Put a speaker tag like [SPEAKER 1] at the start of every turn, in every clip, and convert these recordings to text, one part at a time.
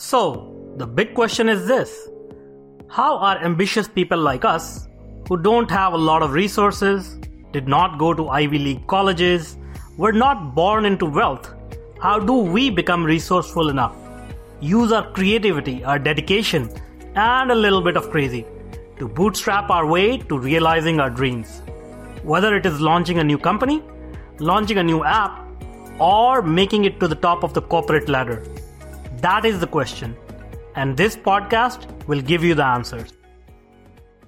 [SPEAKER 1] So, the big question is this How are ambitious people like us, who don't have a lot of resources, did not go to Ivy League colleges, were not born into wealth, how do we become resourceful enough? Use our creativity, our dedication, and a little bit of crazy to bootstrap our way to realizing our dreams. Whether it is launching a new company, launching a new app, or making it to the top of the corporate ladder. That is the question. And this podcast will give you the answers.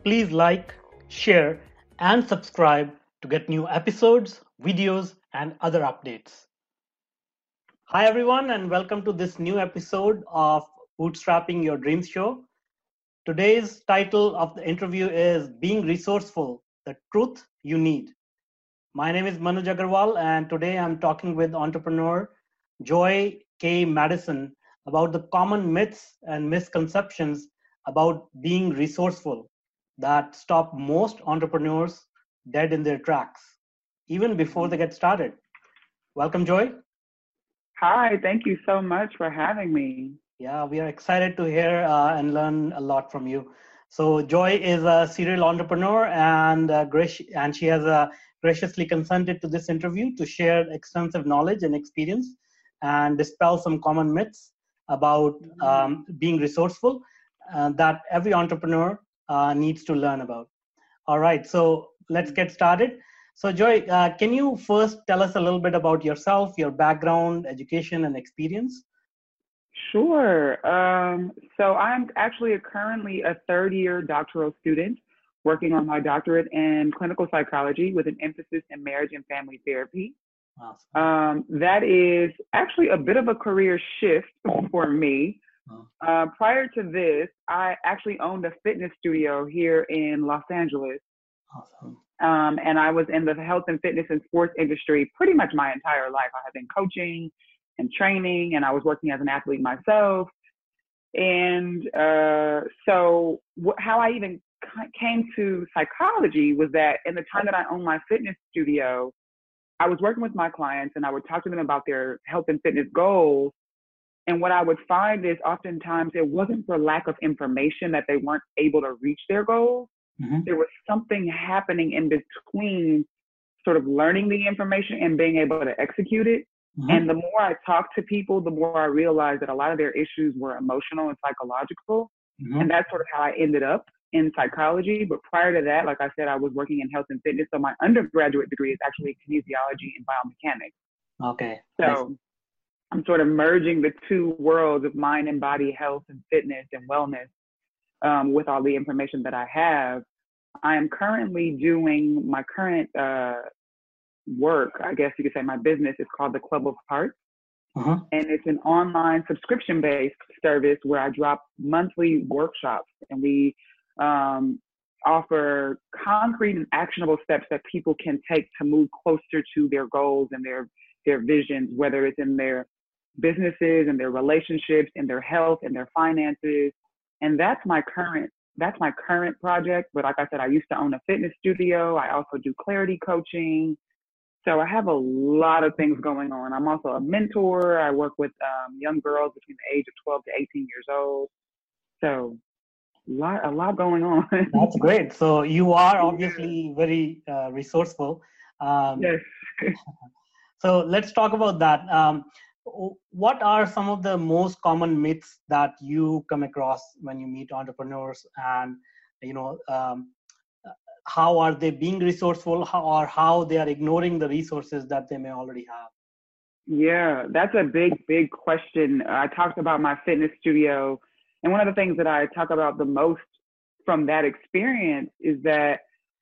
[SPEAKER 1] Please like, share, and subscribe to get new episodes, videos, and other updates. Hi, everyone, and welcome to this new episode of Bootstrapping Your Dreams Show. Today's title of the interview is Being Resourceful The Truth You Need. My name is Manoj Agarwal, and today I'm talking with entrepreneur Joy K. Madison about the common myths and misconceptions about being resourceful that stop most entrepreneurs dead in their tracks, even before they get started. Welcome, Joy.
[SPEAKER 2] Hi, thank you so much for having me.
[SPEAKER 1] Yeah, we are excited to hear uh, and learn a lot from you. So, Joy is a serial entrepreneur, and uh, and she has uh, graciously consented to this interview to share extensive knowledge and experience and dispel some common myths about um, being resourceful uh, that every entrepreneur uh, needs to learn about. All right, so let's get started. So, Joy, uh, can you first tell us a little bit about yourself, your background, education, and experience?
[SPEAKER 2] Sure. Um, so, I'm actually currently a third year doctoral student working on my doctorate in clinical psychology with an emphasis in marriage and family therapy. Awesome. Um, that is actually a bit of a career shift for me. Uh, prior to this, I actually owned a fitness studio here in Los Angeles. Awesome. Um, and I was in the health and fitness and sports industry pretty much my entire life. I have been coaching and training, and I was working as an athlete myself. And uh, so, wh- how I even came to psychology was that in the time that I owned my fitness studio, I was working with my clients and I would talk to them about their health and fitness goals. And what I would find is oftentimes it wasn't for lack of information that they weren't able to reach their goals. Mm-hmm. There was something happening in between sort of learning the information and being able to execute it. Mm-hmm. And the more I talked to people, the more I realized that a lot of their issues were emotional and psychological. Mm-hmm. And that's sort of how I ended up in psychology, but prior to that, like I said, I was working in health and fitness. So my undergraduate degree is actually kinesiology and biomechanics.
[SPEAKER 1] Okay.
[SPEAKER 2] So I'm sort of merging the two worlds of mind and body health and fitness and wellness um, with all the information that I have. I am currently doing my current uh, work, I guess you could say my business is called the Club of Hearts. Uh-huh. And it's an online subscription based service where I drop monthly workshops and we um, offer concrete and actionable steps that people can take to move closer to their goals and their their visions, whether it's in their businesses and their relationships and their health and their finances. And that's my current that's my current project. But like I said, I used to own a fitness studio. I also do clarity coaching. So I have a lot of things going on. I'm also a mentor. I work with um, young girls between the age of 12 to 18 years old. So lot a lot going on.
[SPEAKER 1] That's great. So you are obviously very uh, resourceful.
[SPEAKER 2] Um, yes.
[SPEAKER 1] So let's talk about that. Um, what are some of the most common myths that you come across when you meet entrepreneurs and you know um, how are they being resourceful or how they are ignoring the resources that they may already have?
[SPEAKER 2] Yeah that's a big big question. I talked about my fitness studio and one of the things that I talk about the most from that experience is that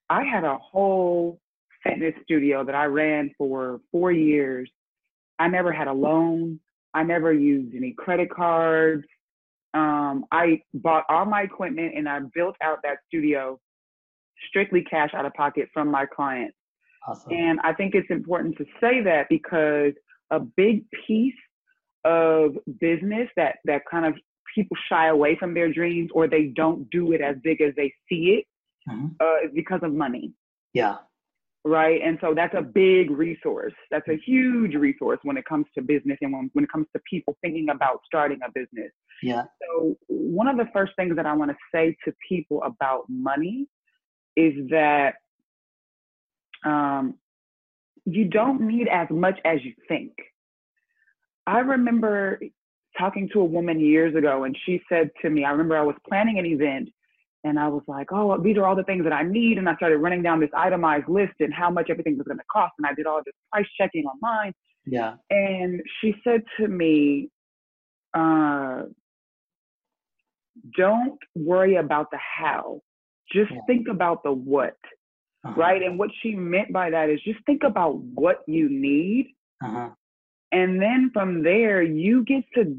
[SPEAKER 2] I had a whole fitness studio that I ran for four years. I never had a loan. I never used any credit cards. Um, I bought all my equipment and I built out that studio strictly cash out of pocket from my clients. Awesome. And I think it's important to say that because a big piece of business that that kind of people shy away from their dreams or they don't do it as big as they see it mm-hmm. uh, is because of money.
[SPEAKER 1] Yeah.
[SPEAKER 2] right? And so that's a big resource. That's a huge resource when it comes to business and when, when it comes to people thinking about starting a business.
[SPEAKER 3] Yeah.
[SPEAKER 2] So one of the first things that I want to say to people about money is that um, you don't need as much as you think. I remember talking to a woman years ago, and she said to me, I remember I was planning an event and I was like, oh, these are all the things that I need. And I started running down this itemized list and how much everything was going to cost. And I did all this price checking online.
[SPEAKER 3] Yeah.
[SPEAKER 2] And she said to me, uh, don't worry about the how, just yeah. think about the what. Uh-huh. Right. And what she meant by that is just think about what you need. Uh-huh. And then from there, you get to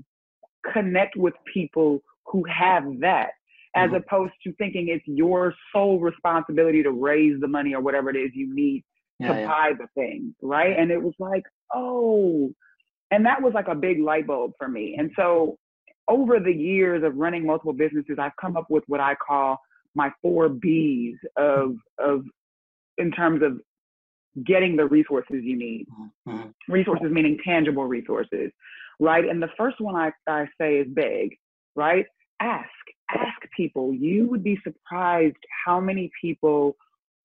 [SPEAKER 2] connect with people who have that as mm-hmm. opposed to thinking it's your sole responsibility to raise the money or whatever it is you need yeah, to yeah. buy the thing, right? And it was like, oh, and that was like a big light bulb for me. And so over the years of running multiple businesses, I've come up with what I call my four B's of of in terms of getting the resources you need. Mm-hmm. Resources meaning tangible resources, right? And the first one I, I say is beg, right? Ask ask people. You would be surprised how many people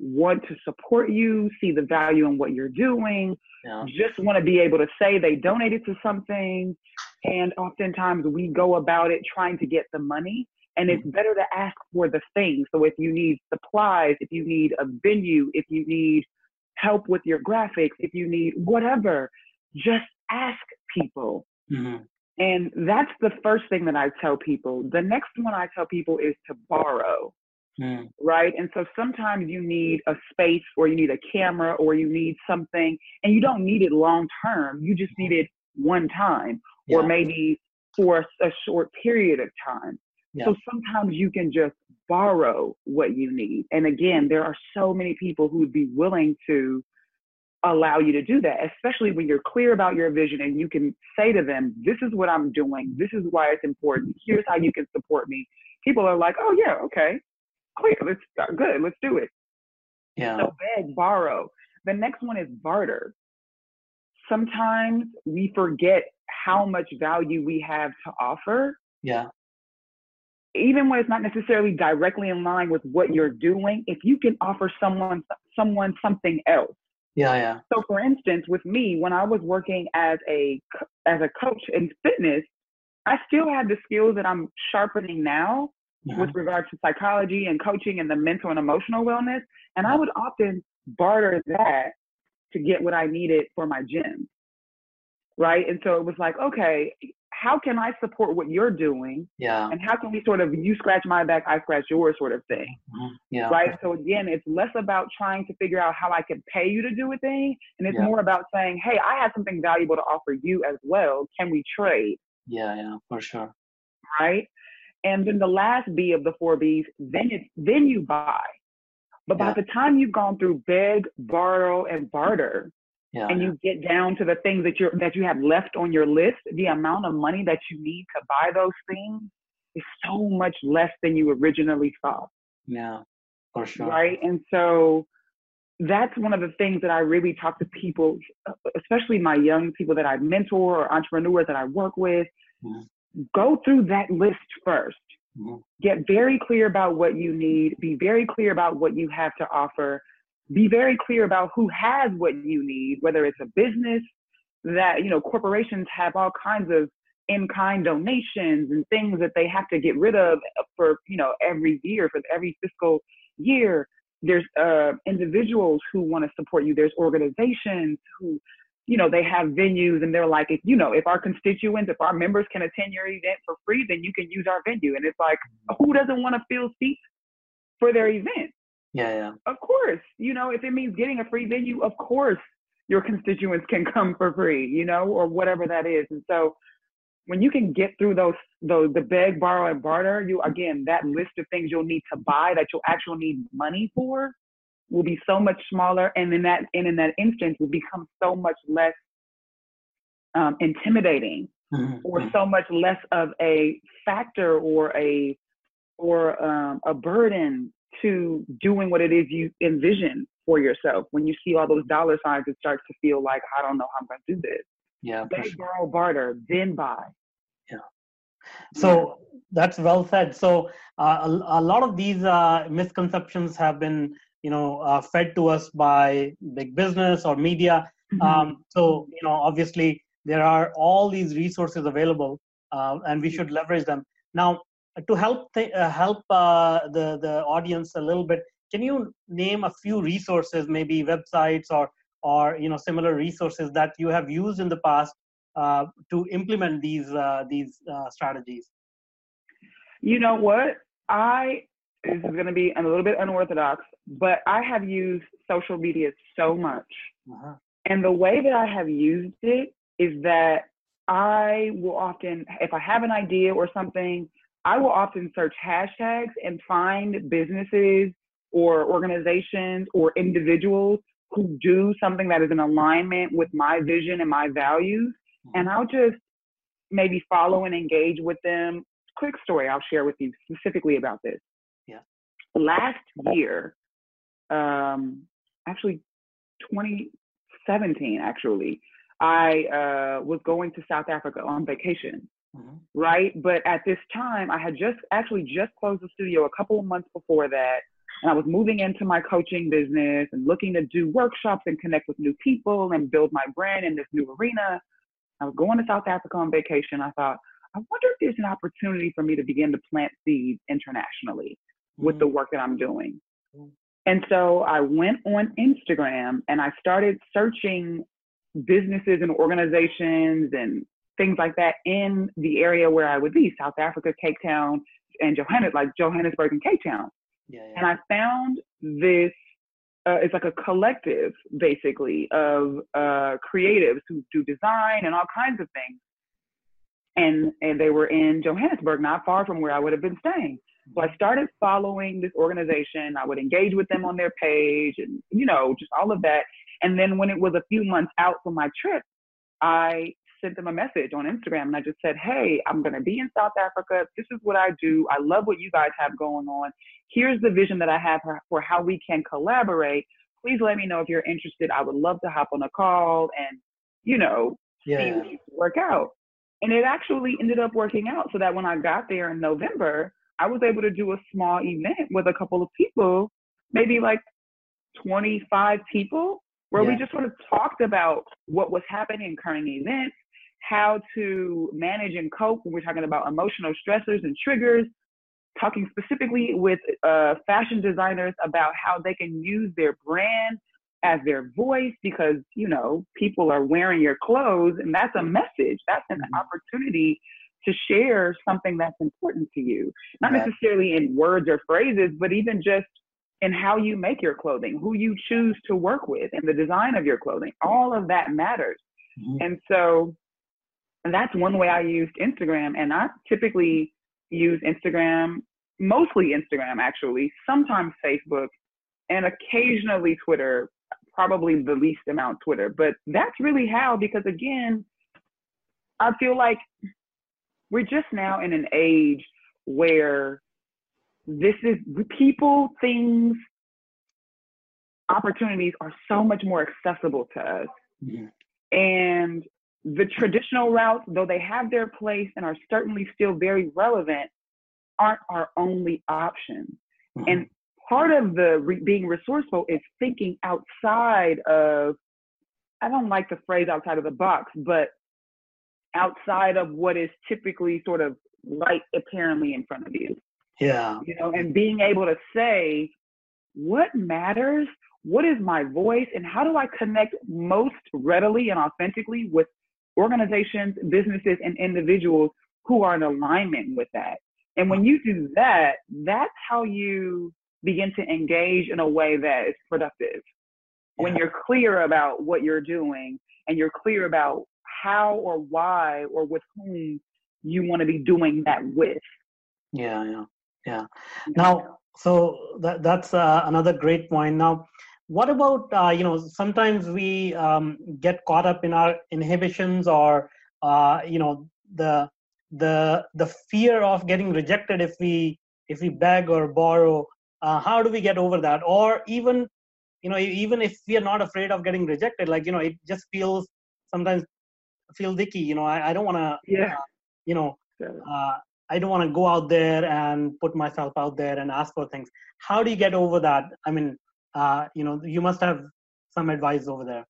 [SPEAKER 2] want to support you, see the value in what you're doing, yeah. just want to be able to say they donated to something. And oftentimes we go about it trying to get the money. And it's mm-hmm. better to ask for the thing. So if you need supplies, if you need a venue, if you need help with your graphics, if you need whatever, just ask people. Mm-hmm. And that's the first thing that I tell people. The next one I tell people is to borrow. Mm. Right. And so sometimes you need a space or you need a camera or you need something and you don't need it long term. You just need it one time yeah. or maybe for a short period of time. Yeah. So sometimes you can just borrow what you need. And again, there are so many people who would be willing to allow you to do that, especially when you're clear about your vision and you can say to them, This is what I'm doing. This is why it's important. Here's how you can support me. People are like, Oh, yeah, okay. Oh, yeah, let's start. Uh, good. Let's do it.
[SPEAKER 3] Yeah.
[SPEAKER 2] So beg, borrow. The next one is barter. Sometimes we forget how much value we have to offer.
[SPEAKER 3] Yeah.
[SPEAKER 2] Even when it's not necessarily directly in line with what you're doing, if you can offer someone someone something else,
[SPEAKER 3] yeah, yeah.
[SPEAKER 2] So for instance, with me, when I was working as a as a coach in fitness, I still had the skills that I'm sharpening now yeah. with uh-huh. regards to psychology and coaching and the mental and emotional wellness. And I uh-huh. would often barter that to get what I needed for my gym. Right. And so it was like, okay, how can I support what you're doing?
[SPEAKER 3] Yeah.
[SPEAKER 2] And how can we sort of you scratch my back, I scratch yours sort of thing.
[SPEAKER 3] Mm-hmm. Yeah.
[SPEAKER 2] Right. So again, it's less about trying to figure out how I can pay you to do a thing, and it's yeah. more about saying, hey, I have something valuable to offer you as well. Can we trade?
[SPEAKER 3] Yeah, yeah, for sure.
[SPEAKER 2] Right. And then the last B of the four B's, then it's then you buy. But yeah. by the time you've gone through beg, borrow, and barter,
[SPEAKER 3] yeah,
[SPEAKER 2] and you get down to the things that you that you have left on your list, the amount of money that you need to buy those things is so much less than you originally thought.
[SPEAKER 3] Yeah, for sure.
[SPEAKER 2] Right, and so that's one of the things that I really talk to people, especially my young people that I mentor or entrepreneurs that I work with. Mm-hmm. Go through that list 1st mm-hmm. Get very clear about what you need. Be very clear about what you have to offer be very clear about who has what you need, whether it's a business that, you know, corporations have all kinds of in-kind donations and things that they have to get rid of for, you know, every year, for every fiscal year. There's uh, individuals who want to support you. There's organizations who, you know, they have venues and they're like, if, you know, if our constituents, if our members can attend your event for free, then you can use our venue. And it's like, who doesn't want to fill seats for their event?
[SPEAKER 3] Yeah, yeah.
[SPEAKER 2] Of course. You know, if it means getting a free venue, of course your constituents can come for free, you know, or whatever that is. And so when you can get through those those the beg, borrow, and barter, you again, that list of things you'll need to buy that you'll actually need money for will be so much smaller and in that and in that instance will become so much less um, intimidating mm-hmm. or so much less of a factor or a or um, a burden to doing what it is you envision for yourself. When you see all those dollar signs, it starts to feel like, I don't know how I'm going to do this.
[SPEAKER 3] Yeah.
[SPEAKER 2] Beg, sure. borrow, barter, then buy.
[SPEAKER 3] Yeah.
[SPEAKER 1] So yeah. that's well said. So uh, a, a, lot of these uh, misconceptions have been, you know, uh, fed to us by big business or media. Mm-hmm. Um, so you know, obviously there are all these resources available, uh, and we should leverage them. Now, to help th- uh, help uh, the the audience a little bit, can you name a few resources, maybe websites or or you know similar resources that you have used in the past uh, to implement these uh, these uh, strategies?
[SPEAKER 2] You know what? I this is going to be a little bit unorthodox, but I have used social media so much, uh-huh. and the way that I have used it is that I will often, if I have an idea or something, I will often search hashtags and find businesses or organizations or individuals who do something that is in alignment with my vision and my values. Mm-hmm. And I'll just maybe follow and engage with them. Quick story I'll share with you specifically about this.
[SPEAKER 3] Yeah.
[SPEAKER 2] Last year, um, actually 2017, actually, I uh, was going to South Africa on vacation. Mm-hmm. Right. But at this time, I had just actually just closed the studio a couple of months before that. And I was moving into my coaching business and looking to do workshops and connect with new people and build my brand in this new arena. I was going to South Africa on vacation. I thought, I wonder if there's an opportunity for me to begin to plant seeds internationally mm-hmm. with the mm-hmm. work that I'm doing. Mm-hmm. And so I went on Instagram and I started searching businesses and organizations and things like that in the area where I would be, South Africa, Cape Town, and Johannesburg, like Johannesburg and Cape Town.
[SPEAKER 3] Yeah, yeah.
[SPEAKER 2] And I found this, uh, it's like a collective basically of uh, creatives who do design and all kinds of things. And, and they were in Johannesburg, not far from where I would have been staying. So I started following this organization. I would engage with them on their page and, you know, just all of that. And then when it was a few months out from my trip, I sent them a message on Instagram and I just said, Hey, I'm going to be in South Africa. This is what I do. I love what you guys have going on. Here's the vision that I have for how we can collaborate. Please let me know if you're interested. I would love to hop on a call and, you know,
[SPEAKER 3] yeah.
[SPEAKER 2] see work out. And it actually ended up working out so that when I got there in November, I was able to do a small event with a couple of people, maybe like 25 people, where yeah. we just sort of talked about what was happening in current events, how to manage and cope when we're talking about emotional stressors and triggers, talking specifically with uh, fashion designers about how they can use their brand as their voice because, you know, people are wearing your clothes and that's a message. That's an mm-hmm. opportunity to share something that's important to you. Not necessarily in words or phrases, but even just in how you make your clothing, who you choose to work with, and the design of your clothing. All of that matters. Mm-hmm. And so and that's one way I used Instagram. And I typically use Instagram, mostly Instagram actually, sometimes Facebook, and occasionally Twitter, probably the least amount Twitter. But that's really how, because again, I feel like we're just now in an age where this is people, things, opportunities are so much more accessible to us. Mm-hmm. And the traditional routes, though they have their place and are certainly still very relevant, aren't our only option. Mm-hmm. And part of the re- being resourceful is thinking outside of, I don't like the phrase outside of the box, but outside of what is typically sort of right apparently in front of you.
[SPEAKER 3] Yeah.
[SPEAKER 2] You know, and being able to say, what matters? What is my voice? And how do I connect most readily and authentically with organizations, businesses, and individuals who are in alignment with that. And when you do that, that's how you begin to engage in a way that is productive. Yeah. When you're clear about what you're doing and you're clear about how or why or with whom you want to be doing that with.
[SPEAKER 3] Yeah, yeah, yeah.
[SPEAKER 1] Now, so that, that's uh, another great point. Now, what about uh, you know sometimes we um, get caught up in our inhibitions or uh, you know the the the fear of getting rejected if we if we beg or borrow uh, how do we get over that or even you know even if we are not afraid of getting rejected like you know it just feels sometimes feel dicky you know i, I don't want to
[SPEAKER 2] Yeah.
[SPEAKER 1] you know uh, I don't want to go out there and put myself out there and ask for things. How do you get over that? I mean, uh, you know, you must have some advice over there.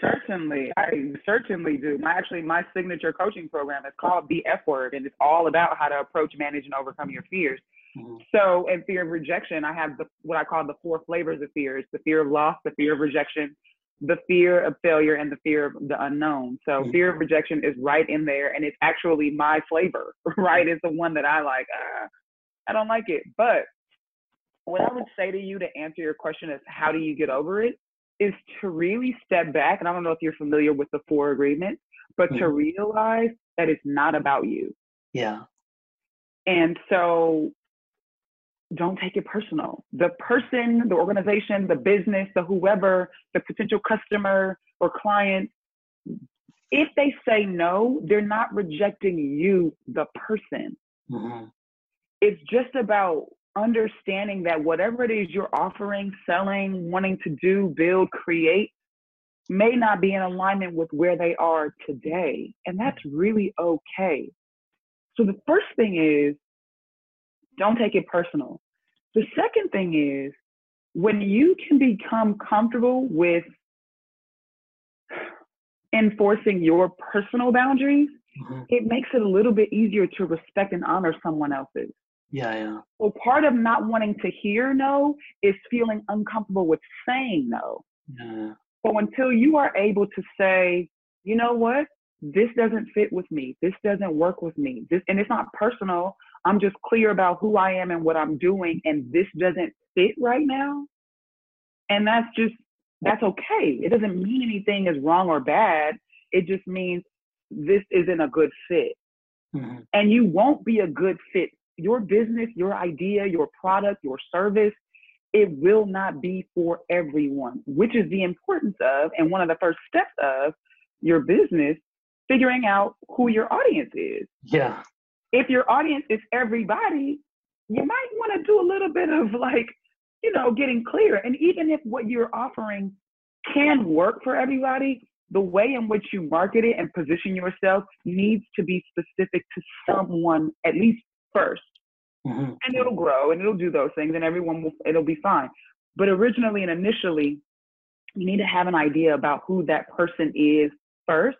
[SPEAKER 2] Certainly, I certainly do. My actually my signature coaching program is called the F Word, and it's all about how to approach, manage, and overcome your fears.
[SPEAKER 1] Mhm.
[SPEAKER 2] So, in fear of rejection, I have the, what I call the four flavors of fears: the fear of loss, the fear of rejection, the fear of failure, and the fear of the unknown. So,
[SPEAKER 1] Mhm.
[SPEAKER 2] fear of rejection is right in there, and it's actually my flavor. Right, it's the one that I like. Uh, I don't like it, but what I would say to you to answer your question is how do you get over it is to really step back and I don't know if you're familiar with the four agreements but to
[SPEAKER 1] Mhm.
[SPEAKER 2] realize that it's not about you
[SPEAKER 3] Yeah.
[SPEAKER 2] and so don't take it personal the person the organization the business the whoever the potential customer or client if they say no they're not rejecting you the person
[SPEAKER 3] Mm-hmm.
[SPEAKER 2] it's just about understanding that whatever it is you're offering, selling, wanting to do, build, create may not be in alignment with where they are today. And that's really okay. So the first thing is don't take it personal. The second thing is when you can become comfortable with enforcing your personal boundaries,
[SPEAKER 3] hmm
[SPEAKER 2] it makes it a little bit easier to respect and honor someone else's.
[SPEAKER 3] Yeah. Yeah.
[SPEAKER 2] Well, part of not wanting to hear no is feeling uncomfortable with saying no.
[SPEAKER 3] Yeah.
[SPEAKER 2] So until you are able to say, you know what, this doesn't fit with me, this doesn't work with me, this, and it's not personal. I'm just clear about who I am and what I'm doing, and this doesn't fit right now. And that's just that's okay. It doesn't mean anything is wrong or bad. It just means this isn't a good fit
[SPEAKER 3] hmm
[SPEAKER 2] and you won't be a good fit. Your business, your idea, your product, your service, it will not be for everyone, which is the importance of, and one of the first steps of your business, figuring out who your audience is.
[SPEAKER 3] Yeah.
[SPEAKER 2] If your audience is everybody, you might want to do a little bit of like, you know, getting clear. And even if what you're offering can work for everybody, the way in which you market it and position yourself needs to be specific to someone at least first.
[SPEAKER 3] Hmm
[SPEAKER 2] And it'll grow and it'll do those things and everyone will, it'll be fine. But originally and initially, you need to have an idea about who that person is first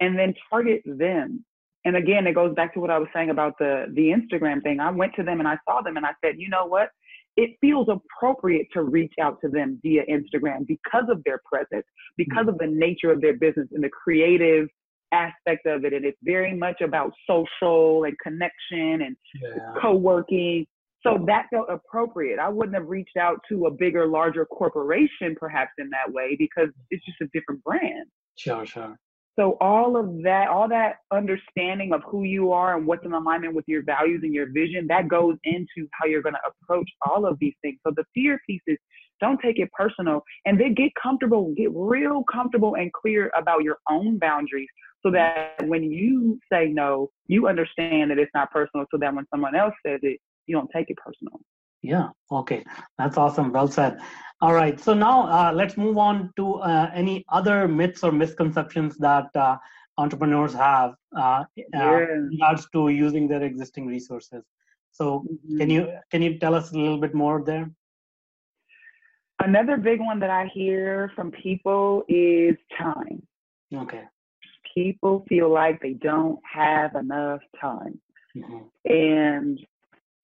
[SPEAKER 2] and then target them. And again, it goes back to what I was saying about the, the Instagram thing. I went to them and I saw them and I said, you know what? It feels appropriate to reach out to them via Instagram because of their presence, because of the nature of their business and the creative aspect of it. And it's very much about social and connection and
[SPEAKER 3] Yeah.
[SPEAKER 2] co-working. So that felt appropriate. I wouldn't have reached out to a bigger, larger corporation perhaps in that way because it's just a different brand.
[SPEAKER 3] Sure. Sure.
[SPEAKER 2] So all of that, all that understanding of who you are and what's in alignment with your values and your vision, that goes into how you're going to approach all of these things. So the fear piece is don't take it personal and then get comfortable, get real comfortable and clear about your own boundaries so that when you say no, you understand that it's not personal so that when someone else says it, you don't take it personal.
[SPEAKER 1] Yeah. Okay. That's awesome. Well said. All right. So now uh, let's move on to uh, any other myths or misconceptions that uh, entrepreneurs have uh, uh, in regards to using their existing resources. So can you can you tell us a little bit more there?
[SPEAKER 2] Another big one that I hear from people is time.
[SPEAKER 1] Okay.
[SPEAKER 2] People feel like they don't have enough time.
[SPEAKER 1] Mhm.
[SPEAKER 2] and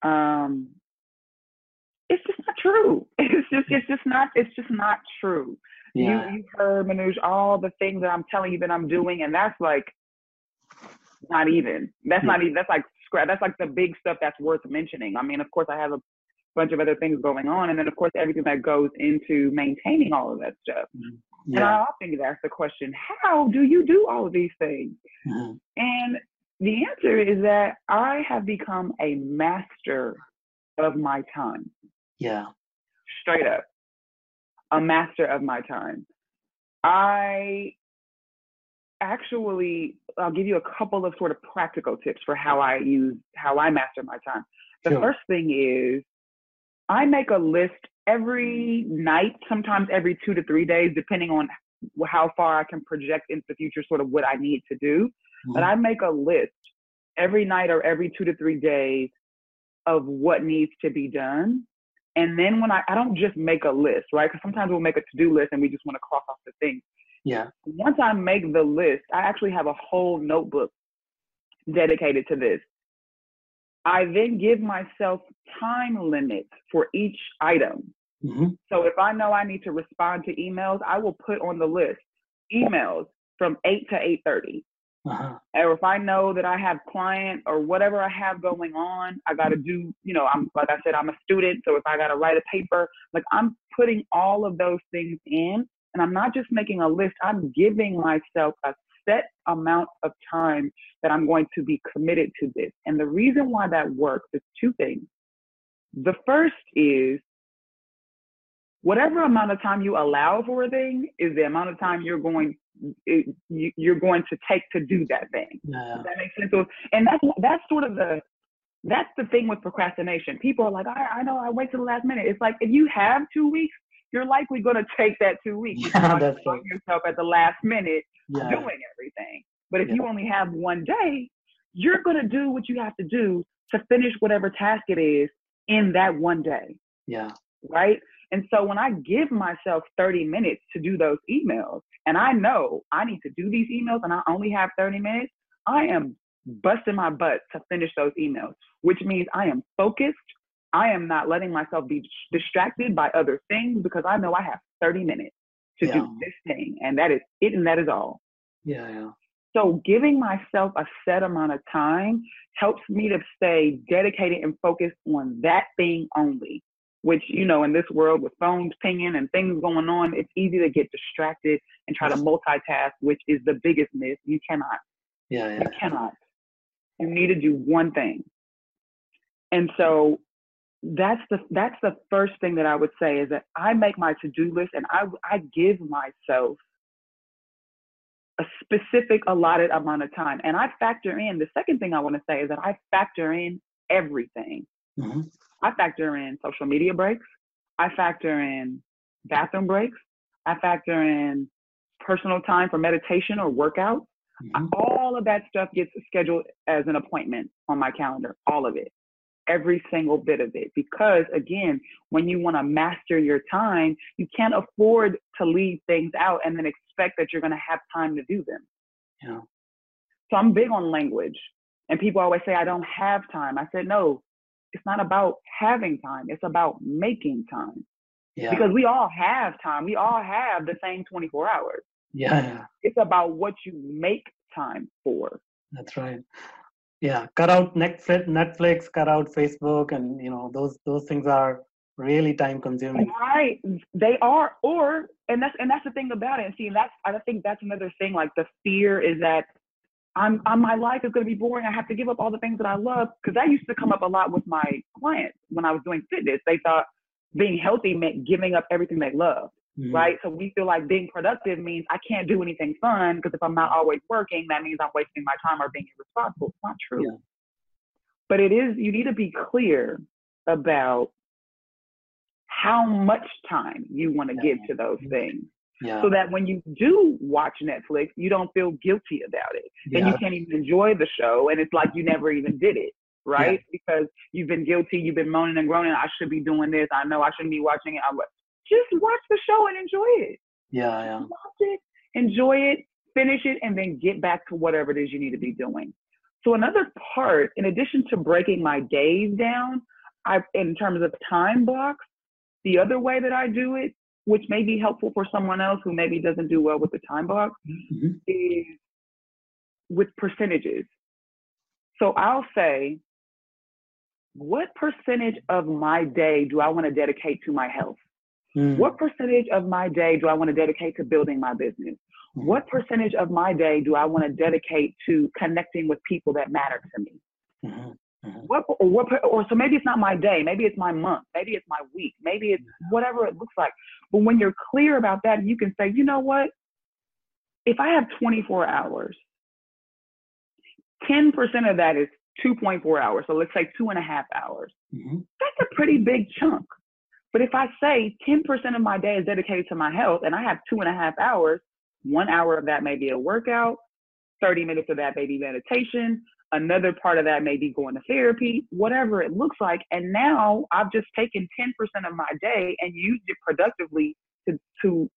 [SPEAKER 2] um it's just not true. It's just it's just not it's just not true.
[SPEAKER 3] Yeah.
[SPEAKER 2] you you heard Manoj all the things that i'm telling you that i'm doing and that's like not even. That's not even that's like scrap that's like the big stuff that's worth mentioning. I mean of course i have a bunch of other things going on and then of course everything that goes into maintaining all of that stuff and i often get asked the question how do you do all of these things
[SPEAKER 3] Mhm.
[SPEAKER 2] and the answer is that I have become a master of my time,
[SPEAKER 3] Yeah.
[SPEAKER 2] straight up. A master of my time. I actually, I'll give you a couple of sort of practical tips for how I use, how I master my time. The
[SPEAKER 3] Sure.
[SPEAKER 2] first thing is I make a list every night, sometimes every two to three days, depending on how far I can project into the future, sort of what I need to do.
[SPEAKER 3] Mhm.
[SPEAKER 2] But I make a list every night or every two to three days of what needs to be done. And then when I, I don't just make a list, right? Because sometimes we'll make a to do list and we just want to cross off the things.
[SPEAKER 3] Yeah.
[SPEAKER 2] Once I make the list, I actually have a whole notebook dedicated to this. I then give myself time limits for each item.
[SPEAKER 3] Mhm.
[SPEAKER 2] So if I know I need to respond to emails, I will put on the list emails from 8 to 8:30.
[SPEAKER 3] Uh-huh.
[SPEAKER 2] Or if I know that I have client or whatever I have going on, I got to do, you know, I'm like I said I'm a student, so if I got to write a paper, like I'm putting all of those things in and I'm not just making a list, I'm giving myself a set amount of time that I'm going to be committed to this. And the reason why that works is two things. The first is whatever amount of time you allow for a thing is the amount of time you're going it, you, you're going to take to do that thing.
[SPEAKER 3] Yeah.
[SPEAKER 2] Does that make sense? So, and that's that's sort of the that's the thing with procrastination. People are like, I, I know I wait till the last minute. It's like if you have two weeks, you're likely going to take that two weeks. You're
[SPEAKER 3] Yeah, that's
[SPEAKER 2] yourself at the last minute
[SPEAKER 3] Yeah.
[SPEAKER 2] doing everything. But if
[SPEAKER 3] Yeah.
[SPEAKER 2] you only have one day, you're going to do what you have to do to finish whatever task it is in that one day,
[SPEAKER 3] Yeah.
[SPEAKER 2] right? And so when I give myself 30 minutes to do those emails, and I know I need to do these emails and I only have 30 minutes, I am busting my butt to finish those emails, which means I am focused. I am not letting myself be distracted by other things because I know I have 30 minutes to
[SPEAKER 3] Yeah.
[SPEAKER 2] do this thing. And that is it, and that is all.
[SPEAKER 3] Yeah. Yeah.
[SPEAKER 2] So giving myself a set amount of time helps me to stay dedicated and focused on that thing only. Which, you know, in this world with phones pinging and things going on, it's easy to get distracted and try to multitask, which is the biggest myth. You cannot.
[SPEAKER 3] Yeah. yeah.
[SPEAKER 2] You cannot. You need to do one thing. And so that's the that's the first thing that I would say is that I make my to-do list and I I give myself a specific allotted amount of time. And I factor in the second thing I want to say is that I factor in everything.
[SPEAKER 3] Mhm.
[SPEAKER 2] I factor in social media breaks. I factor in bathroom breaks. I factor in personal time for meditation or workout.
[SPEAKER 3] Mhm.
[SPEAKER 2] All of that stuff gets scheduled as an appointment on my calendar. All of it. Every single bit of it. Because again, when you want to master your time, you can't afford to leave things out and then expect that you're going to have time to do them.
[SPEAKER 3] Yeah.
[SPEAKER 2] So I'm big on language. And people always say, I don't have time. I said, no, it's not about having time. It's about making time.
[SPEAKER 3] Yeah.
[SPEAKER 2] Because we all have time. We all have the same 24 hours.
[SPEAKER 3] yeah. Yeah.
[SPEAKER 2] It's about what you make time for.
[SPEAKER 3] That's right. Yeah, cut out Netflix, Netflix, cut out Facebook, and you know those those things are really time consuming.
[SPEAKER 2] Right. They are, or and that's and that's the thing about it. And see, that's I think that's another thing. Like the fear is that I'm, I'm my life is going to be boring. I have to give up all the things that I love because that used to come up a lot with my clients when I was doing fitness. They thought being healthy meant giving up everything they love.
[SPEAKER 3] Mhm.
[SPEAKER 2] right? So we feel like being productive means I can't do anything fun because if I'm not always working, that means I'm wasting my time or being irresponsible. It's not true.
[SPEAKER 3] Yeah.
[SPEAKER 2] But it is, you need to be clear about how much time you want to
[SPEAKER 3] Yeah.
[SPEAKER 2] give to those things
[SPEAKER 3] Yeah.
[SPEAKER 2] so that when you do watch Netflix, you don't feel guilty about it.
[SPEAKER 3] Yeah.
[SPEAKER 2] you can't even enjoy the show and it's like you never even did it, right? Because you've been guilty, you've been moaning and groaning, I should be doing this, I know I shouldn't be watching it. I'm, just watch the show and enjoy it.
[SPEAKER 3] Yeah. Yeah.
[SPEAKER 2] Watch it, enjoy it, finish it, and then get back to whatever it is you need to be doing. So another part, in addition to breaking my days down, I in terms of time blocks, the other way that I do it, which may be helpful for someone else who maybe doesn't do well with the time blocks,
[SPEAKER 3] Mhm.
[SPEAKER 2] is with percentages. So I'll say, what percentage of my day do I want to dedicate to my health?
[SPEAKER 3] Mm.
[SPEAKER 2] What percentage of my day do I want to dedicate to building my business?
[SPEAKER 3] Mhm.
[SPEAKER 2] What percentage of my day do I want to dedicate to connecting with people that matter to me?
[SPEAKER 3] Mhm. Mhm.
[SPEAKER 2] What or what or so maybe it's not my day, maybe it's my month, maybe it's my week, maybe it's whatever it looks like. But when you're clear about that, you can say, you know what? If I have 24 hours, 10% of that is 2.4 hours. So let's say two and a half hours.
[SPEAKER 3] Mhm.
[SPEAKER 2] That's a pretty big chunk. But if I say 10% of my day is dedicated to my health and I have two and a half hours, one hour of that may be a workout, 30 minutes of that may be meditation, another part of that may be going to therapy, whatever it looks like. And now I've just taken 10% of my day and used it productively to, to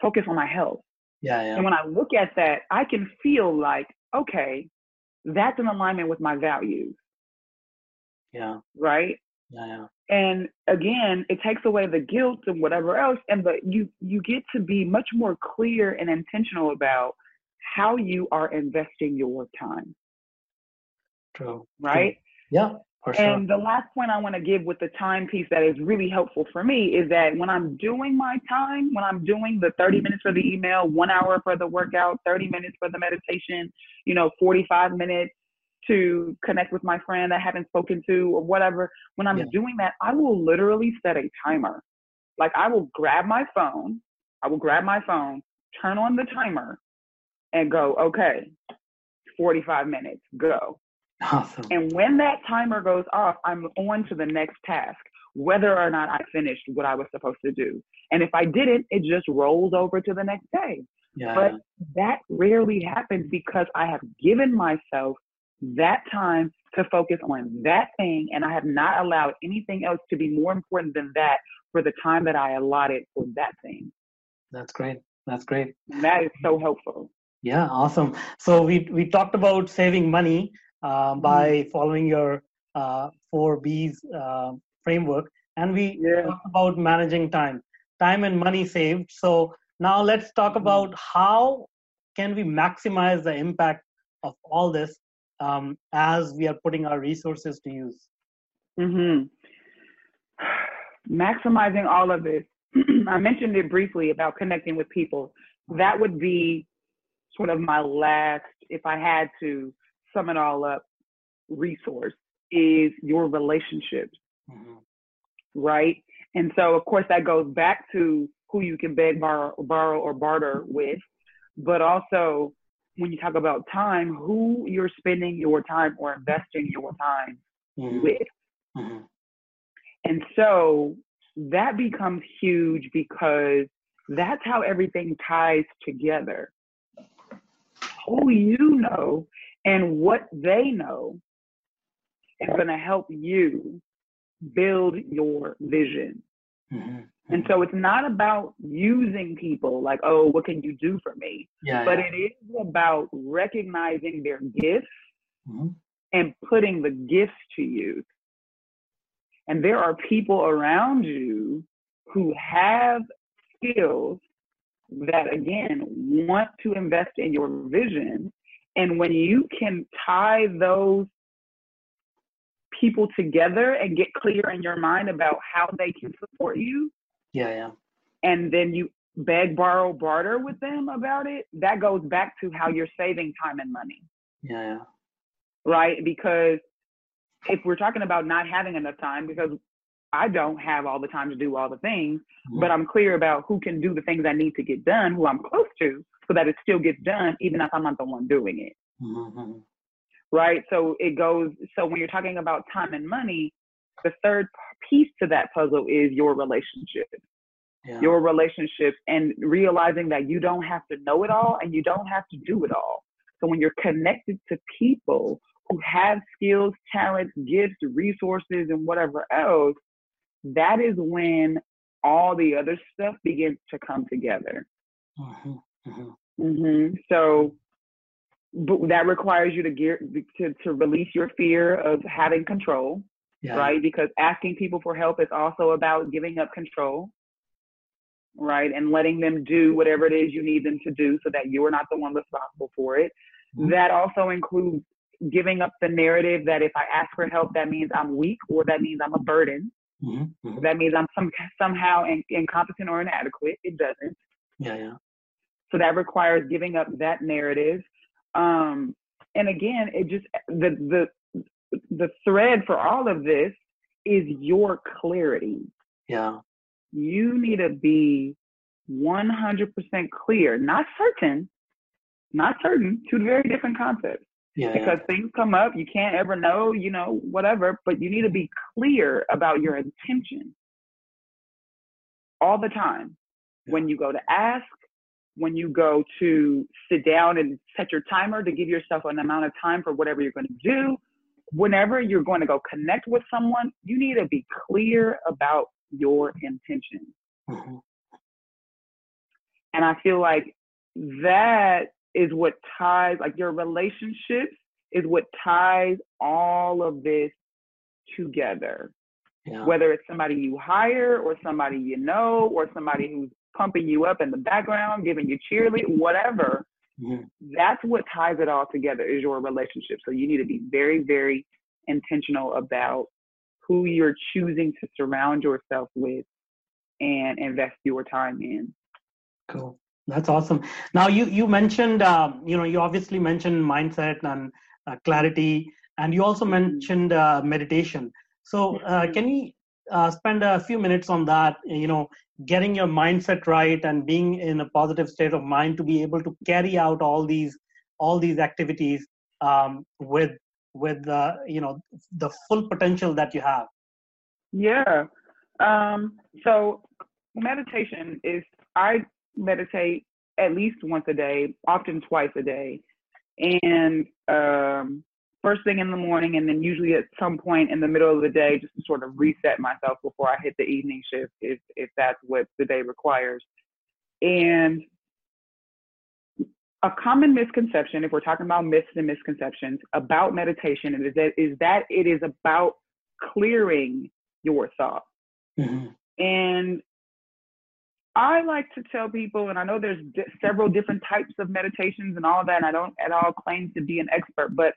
[SPEAKER 2] focus on my health.
[SPEAKER 3] Yeah, yeah.
[SPEAKER 2] And when I look at that, I can feel like, okay, that's in alignment with my values.
[SPEAKER 3] Yeah.
[SPEAKER 2] Right?
[SPEAKER 3] Yeah, yeah.
[SPEAKER 2] And again, it takes away the guilt and whatever else, and but you you get to be much more clear and intentional about how you are investing your time.
[SPEAKER 3] Um, true.
[SPEAKER 2] Right?
[SPEAKER 3] Yeah. Sure.
[SPEAKER 2] And the last point I want to give with the time piece that is really helpful for me is that when I'm doing my time, when I'm doing the 30 mm-hmm. minutes for the email, one hour for the workout, 30 minutes for the meditation, you know, 45 minutes to connect with my friend I haven't spoken to or whatever, when I'm yeah. doing that, I will literally set a timer. Like I will grab my phone, I will grab my phone, turn on the timer, and go, okay, 45 minutes, go.
[SPEAKER 3] Awesome.
[SPEAKER 2] And when that timer goes off, I'm on to the next task, whether or not I finished what I was supposed to do. And if I didn't, it just rolls over to the next day.
[SPEAKER 3] Yeah.
[SPEAKER 2] But that rarely happens because I have given myself that time to focus on that thing and I have not allowed anything else to be more important than that for the time that I allotted for that thing.
[SPEAKER 3] That's great. That's great.
[SPEAKER 2] And that is so helpful.
[SPEAKER 3] Yeah, awesome. So we we talked about saving money mm-hmm. by following your uh, four B's uh, framework, and we
[SPEAKER 2] yeah.
[SPEAKER 3] talked about managing time, time and money saved. So now let's talk mm-hmm. about how can we maximize the impact of all this um, as we are putting our resources to use.
[SPEAKER 2] Mm-hmm. Maximizing all of this. I mentioned it briefly about connecting with people. That would be sort of my last, if I had to sum it all up, resource is your relationships. Mm-hmm. Right? And so, of course, that goes back to who you can beg, borrow, borrow or barter with, but also when you talk about time, who you're spending your time or investing your time mm-hmm. with. Mm-hmm. And so that becomes huge because that's how everything ties together. Who you know and what they know is going to help you build your vision. Mm-hmm. And so it's not about using people like, oh, what can you do for me?
[SPEAKER 3] Yeah,
[SPEAKER 2] but
[SPEAKER 3] yeah.
[SPEAKER 2] it is about recognizing their gifts
[SPEAKER 3] mm-hmm.
[SPEAKER 2] and putting the gifts to use. And there are people around you who have skills that, again, want to invest in your vision. And when you can tie those people together and get clear in your mind about how they can support you,
[SPEAKER 3] yeah, yeah.
[SPEAKER 2] And then you beg, borrow, barter with them about it. That goes back to how you're saving time and money.
[SPEAKER 3] Yeah, yeah.
[SPEAKER 2] Right? Because if we're talking about not having enough time, because I don't have all the time to do all the things, mm-hmm. but I'm clear about who can do the things I need to get done, who I'm close to, so that it still gets done, even if I'm not the one doing it.
[SPEAKER 3] Mm-hmm.
[SPEAKER 2] Right? So it goes, so when you're talking about time and money, the third piece to that puzzle is your relationship.
[SPEAKER 3] Yeah.
[SPEAKER 2] Your relationships and realizing that you don't have to know it all and you don't have to do it all. So when you're connected to people who have skills, talents, gifts, resources, and whatever else, that is when all the other stuff begins to come together.
[SPEAKER 3] Mm-hmm. Mm-hmm.
[SPEAKER 2] Mm-hmm. So that requires you to gear to, to release your fear of having control
[SPEAKER 3] yeah.
[SPEAKER 2] right? Because asking people for help is also about giving up control, right? And letting them do whatever it is you need them to do so that you're not the one responsible for it. Mm-hmm. That also includes giving up the narrative that if I ask for help, that means I'm weak or that means I'm a burden.
[SPEAKER 3] Mm-hmm. Mm-hmm.
[SPEAKER 2] That means I'm some, somehow in, incompetent or inadequate. It doesn't.
[SPEAKER 3] Yeah, yeah.
[SPEAKER 2] So that requires giving up that narrative. Um, and again, it just the the the thread for all of this is your clarity.
[SPEAKER 3] Yeah.
[SPEAKER 2] You need to be 100% clear, not certain, not certain, two very different concepts.
[SPEAKER 3] Yeah,
[SPEAKER 2] because
[SPEAKER 3] yeah.
[SPEAKER 2] things come up, you can't ever know, you know, whatever, but you need to be clear about your intention. all the time. Yeah. When you go to ask, when you go to sit down and set your timer to give yourself an amount of time for whatever you're going to do, whenever you're going to go connect with someone, you need to be clear about your intention. Mm-hmm. And I feel like that is what ties, like your relationships is what ties all of this together. Yeah. Whether it's somebody you hire or somebody you know or somebody who's pumping you up in the background, giving you cheerlead, whatever. Mm-hmm. That's what ties it all together is your relationship. So you need to be very, very intentional about who you're choosing to surround yourself with and invest your time in.
[SPEAKER 3] Cool. That's awesome. Now you you mentioned um, you know you obviously mentioned mindset and uh, clarity, and you also mm-hmm. mentioned uh, meditation. So uh, mm-hmm. can you uh, spend a few minutes on that? You know, getting your mindset right and being in a positive state of mind to be able to carry out all these all these activities um, with with the you know the full potential that you have.
[SPEAKER 2] Yeah. Um, so meditation is I meditate at least once a day, often twice a day. And um, first thing in the morning, and then usually at some point in the middle of the day, just to sort of reset myself before I hit the evening shift, if if that's what the day requires. And a common misconception, if we're talking about myths and misconceptions about meditation, is that is that it is about clearing your thoughts. Mm-hmm. And I like to tell people, and I know there's d- several different types of meditations and all that, and I don't at all claim to be an expert, but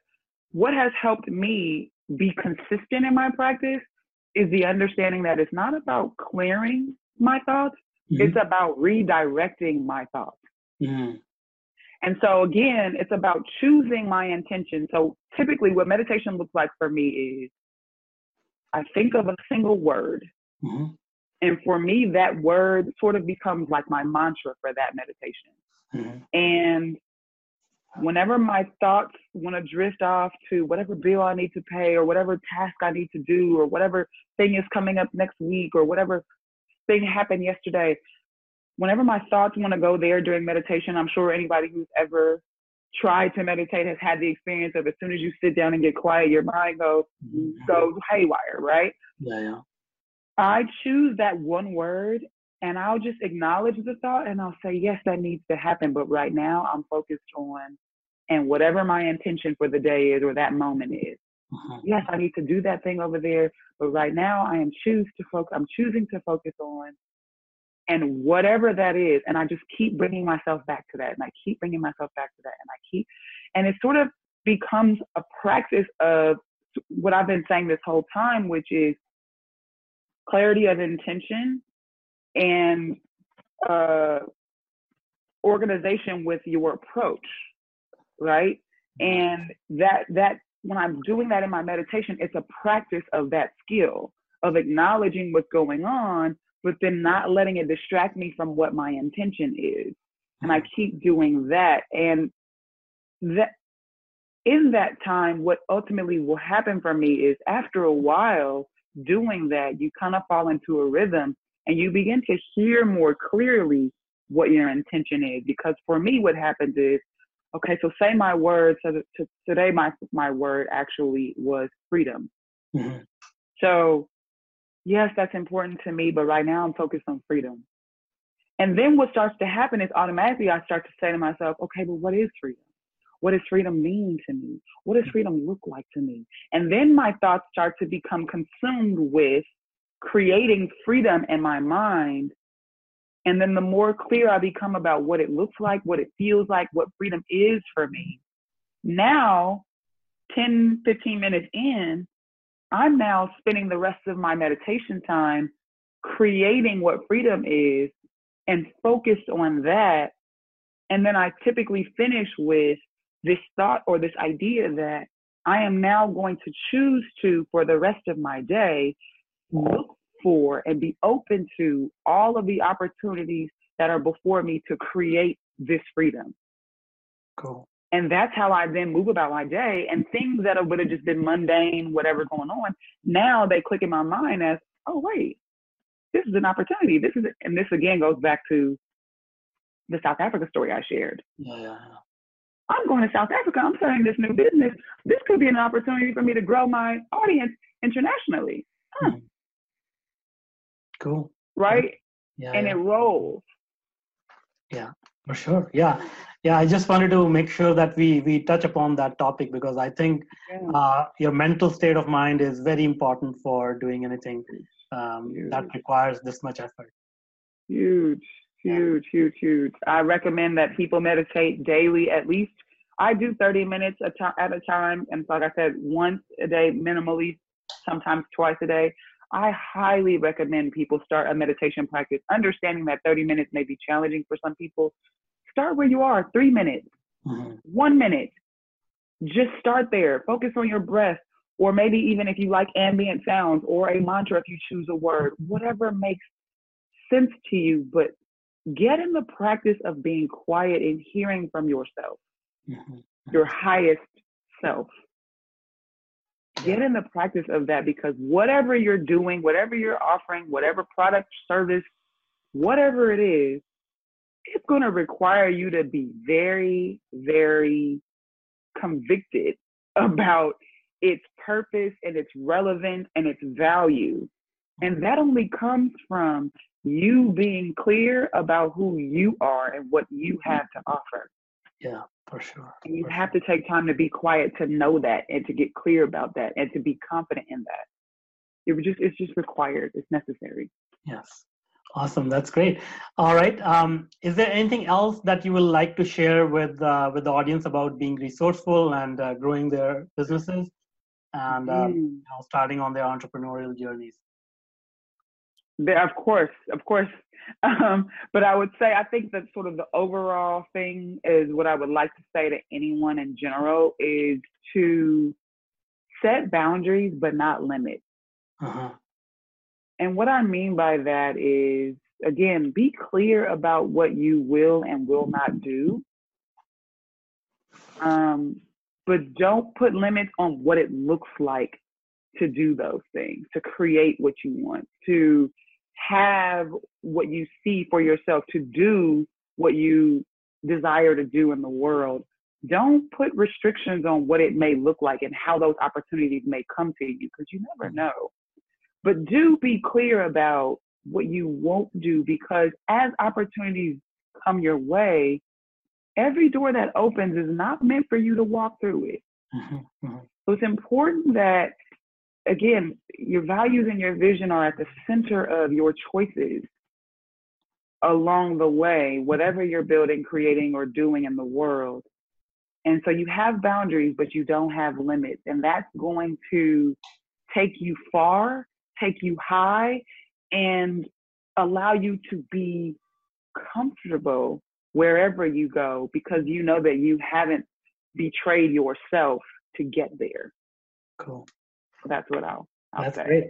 [SPEAKER 2] what has helped me be consistent in my practice is the understanding that it's not about clearing my thoughts, mm-hmm. it's about redirecting my thoughts. Mm-hmm. And so again, it's about choosing my intention. So typically what meditation looks like for me is I think of a single word mm-hmm. And for me, that word sort of becomes like my mantra for that meditation. Mm-hmm. And whenever my thoughts want to drift off to whatever bill I need to pay or whatever task I need to do or whatever thing is coming up next week or whatever thing happened yesterday, whenever my thoughts want to go there during meditation, I'm sure anybody who's ever tried to meditate has had the experience of as soon as you sit down and get quiet, your mind goes mm-hmm. goes haywire, right?
[SPEAKER 3] Yeah, yeah.
[SPEAKER 2] I choose that one word and I'll just acknowledge the thought and I'll say, yes, that needs to happen. But right now I'm focused on, and whatever my intention for the day is or that moment is. Uh-huh. Yes, I need to do that thing over there. But right now I am choose to focus, I'm choosing to focus on and whatever that is. And I just keep bringing myself back to that. And I keep bringing myself back to that. And I keep, and it sort of becomes a practice of what I've been saying this whole time, which is clarity of intention and uh, organization with your approach, right? And that that when I'm doing that in my meditation, it's a practice of that skill of acknowledging what's going on, but then not letting it distract me from what my intention is. And I keep doing that. And that in that time, what ultimately will happen for me is after a while, doing that, you kind of fall into a rhythm and you begin to hear more clearly what your intention is. Because for me, what happens is, okay, so say my word. So today, my my word actually was freedom. Mm-hmm. So yes, that's important to me, but right now I'm focused on freedom. And then what starts to happen is automatically I start to say to myself, okay, but what is freedom? What does freedom mean to me? What does freedom look like to me? And then my thoughts start to become consumed with creating freedom in my mind. And then the more clear I become about what it looks like, what it feels like, what freedom is for me, now, 10, 15 minutes in, I'm now spending the rest of my meditation time creating what freedom is and focused on that. And then I typically finish with this thought or this idea that I am now going to choose to, for the rest of my day, look for and be open to all of the opportunities that are before me to create this freedom.
[SPEAKER 3] Cool.
[SPEAKER 2] And that's how I then move about my day. And things that would have just been mundane, whatever going on, now they click in my mind as, oh, wait, this is an opportunity. This is, and this again goes back to the South Africa story I shared.
[SPEAKER 1] Yeah.
[SPEAKER 2] I'm going to South Africa. I'm starting this new business. This could be an opportunity for me to grow my audience internationally. Huh. Mm-hmm.
[SPEAKER 1] Cool.
[SPEAKER 2] Right?
[SPEAKER 1] Yeah.
[SPEAKER 2] And
[SPEAKER 1] yeah.
[SPEAKER 2] it rolls.
[SPEAKER 1] Yeah, for sure. Yeah. Yeah. I just wanted to make sure that we we touch upon that topic because I think yeah. uh, your mental state of mind is very important for doing anything um, that requires this much effort.
[SPEAKER 2] Huge. Huge, huge, huge. I recommend that people meditate daily at least. I do 30 minutes at a time. And like I said, once a day minimally, sometimes twice a day. I highly recommend people start a meditation practice, understanding that 30 minutes may be challenging for some people. Start where you are, three minutes, mm-hmm. one minute. Just start there. Focus on your breath, or maybe even if you like ambient sounds or a mantra if you choose a word, whatever makes sense to you. But get in the practice of being quiet and hearing from yourself, mm-hmm. your highest self. Get in the practice of that because whatever you're doing, whatever you're offering, whatever product, service, whatever it is, it's going to require you to be very, very convicted about its purpose and its relevance and its value. And that only comes from you being clear about who you are and what you have to offer.
[SPEAKER 1] Yeah, for sure.
[SPEAKER 2] And you
[SPEAKER 1] for
[SPEAKER 2] have
[SPEAKER 1] sure.
[SPEAKER 2] to take time to be quiet to know that and to get clear about that and to be confident in that. It just it's just required. It's necessary.
[SPEAKER 1] Yes. Awesome. That's great. All right. Um, is there anything else that you would like to share with uh, with the audience about being resourceful and uh, growing their businesses and uh, mm. you know, starting on their entrepreneurial journeys?
[SPEAKER 2] There, of course, of course. Um, but I would say I think that sort of the overall thing is what I would like to say to anyone in general is to set boundaries but not limit. Uh-huh. And what I mean by that is again, be clear about what you will and will not do. Um, but don't put limits on what it looks like to do those things, to create what you want, to have what you see for yourself, to do what you desire to do in the world. Don't put restrictions on what it may look like and how those opportunities may come to you because you never mm-hmm. know. But do be clear about what you won't do because as opportunities come your way, every door that opens is not meant for you to walk through it. Mm-hmm. mm-hmm. So it's important that again, your values and your vision are at the center of your choices along the way, whatever you're building, creating, or doing in the world. And so you have boundaries, but you don't have limits. And that's going to take you far, take you high, and allow you to be comfortable wherever you go because you know that you haven't betrayed yourself to get there.
[SPEAKER 1] Cool
[SPEAKER 2] that's what I'll, I'll
[SPEAKER 1] that's
[SPEAKER 2] say.
[SPEAKER 1] great.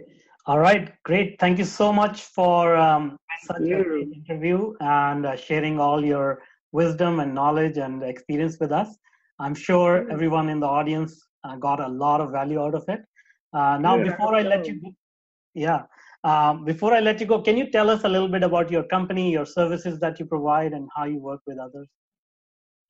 [SPEAKER 1] All right, great. Thank you so much for um, such an interview and uh, sharing all your wisdom and knowledge and experience with us. I'm sure everyone in the audience uh, got a lot of value out of it. Uh, now, yeah, before I let you go, yeah, um, before I let you go, can you tell us a little bit about your company, your services that you provide, and how you work with others?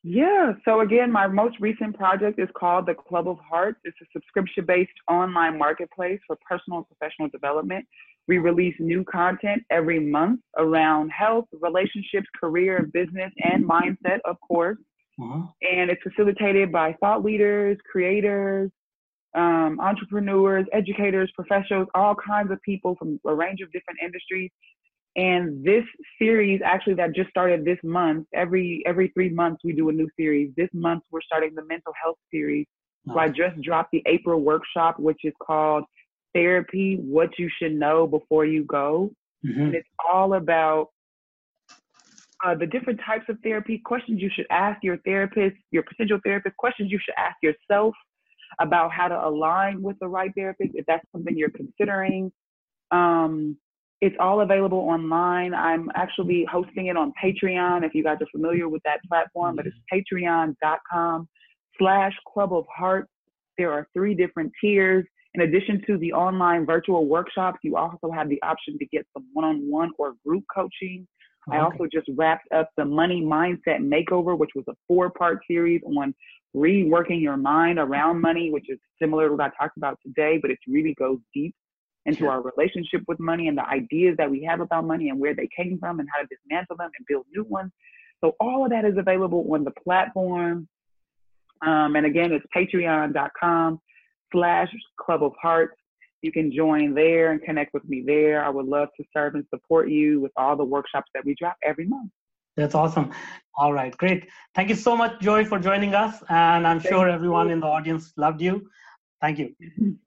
[SPEAKER 2] Yeah. So again, my most recent project is called the Club of Hearts. It's a subscription-based online marketplace for personal and professional development. We release new content every month around health, relationships, career, business, and mindset, of course. Uh-huh. And it's facilitated by thought leaders, creators, um, entrepreneurs, educators, professionals, all kinds of people from a range of different industries and this series actually that just started this month, every every three months we do a new series. This month we're starting the mental health series. So I just dropped the April workshop, which is called Therapy, What You Should Know Before You Go. Mm-hmm. And it's all about uh, the different types of therapy, questions you should ask your therapist, your potential therapist, questions you should ask yourself about how to align with the right therapist if that's something you're considering. Um, it's all available online. I'm actually hosting it on Patreon if you guys are familiar with that platform, but it's mm-hmm. patreon.com slash club of hearts. There are three different tiers. In addition to the online virtual workshops, you also have the option to get some one-on-one or group coaching. Okay. I also just wrapped up the Money Mindset Makeover, which was a four-part series on reworking your mind around money, which is similar to what I talked about today, but it really goes deep into sure. our relationship with money and the ideas that we have about money and where they came from and how to dismantle them and build new ones. So all of that is available on the platform. Um, and again, it's patreon.com slash club of hearts. You can join there and connect with me there. I would love to serve and support you with all the workshops that we drop every month.
[SPEAKER 1] That's awesome. All right, great. Thank you so much, Joy, for joining us. And I'm Thank sure everyone you. in the audience loved you. Thank you.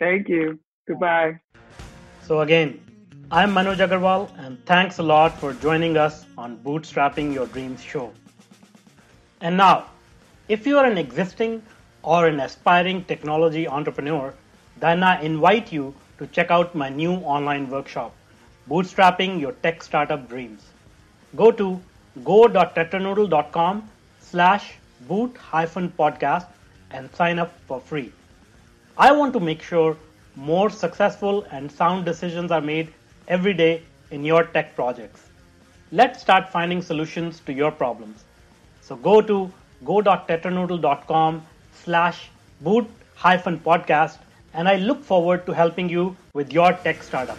[SPEAKER 2] Thank you. Goodbye.
[SPEAKER 1] So, again, I'm Manoj Agarwal, and thanks a lot for joining us on Bootstrapping Your Dreams show. And now, if you are an existing or an aspiring technology entrepreneur, then I invite you to check out my new online workshop, Bootstrapping Your Tech Startup Dreams. Go to go.tetranoodle.com slash boot hyphen podcast and sign up for free. I want to make sure more successful and sound decisions are made every day in your tech projects. Let's start finding solutions to your problems. So go to go.tetranoodle.com slash boot hyphen podcast and I look forward to helping you with your tech startup.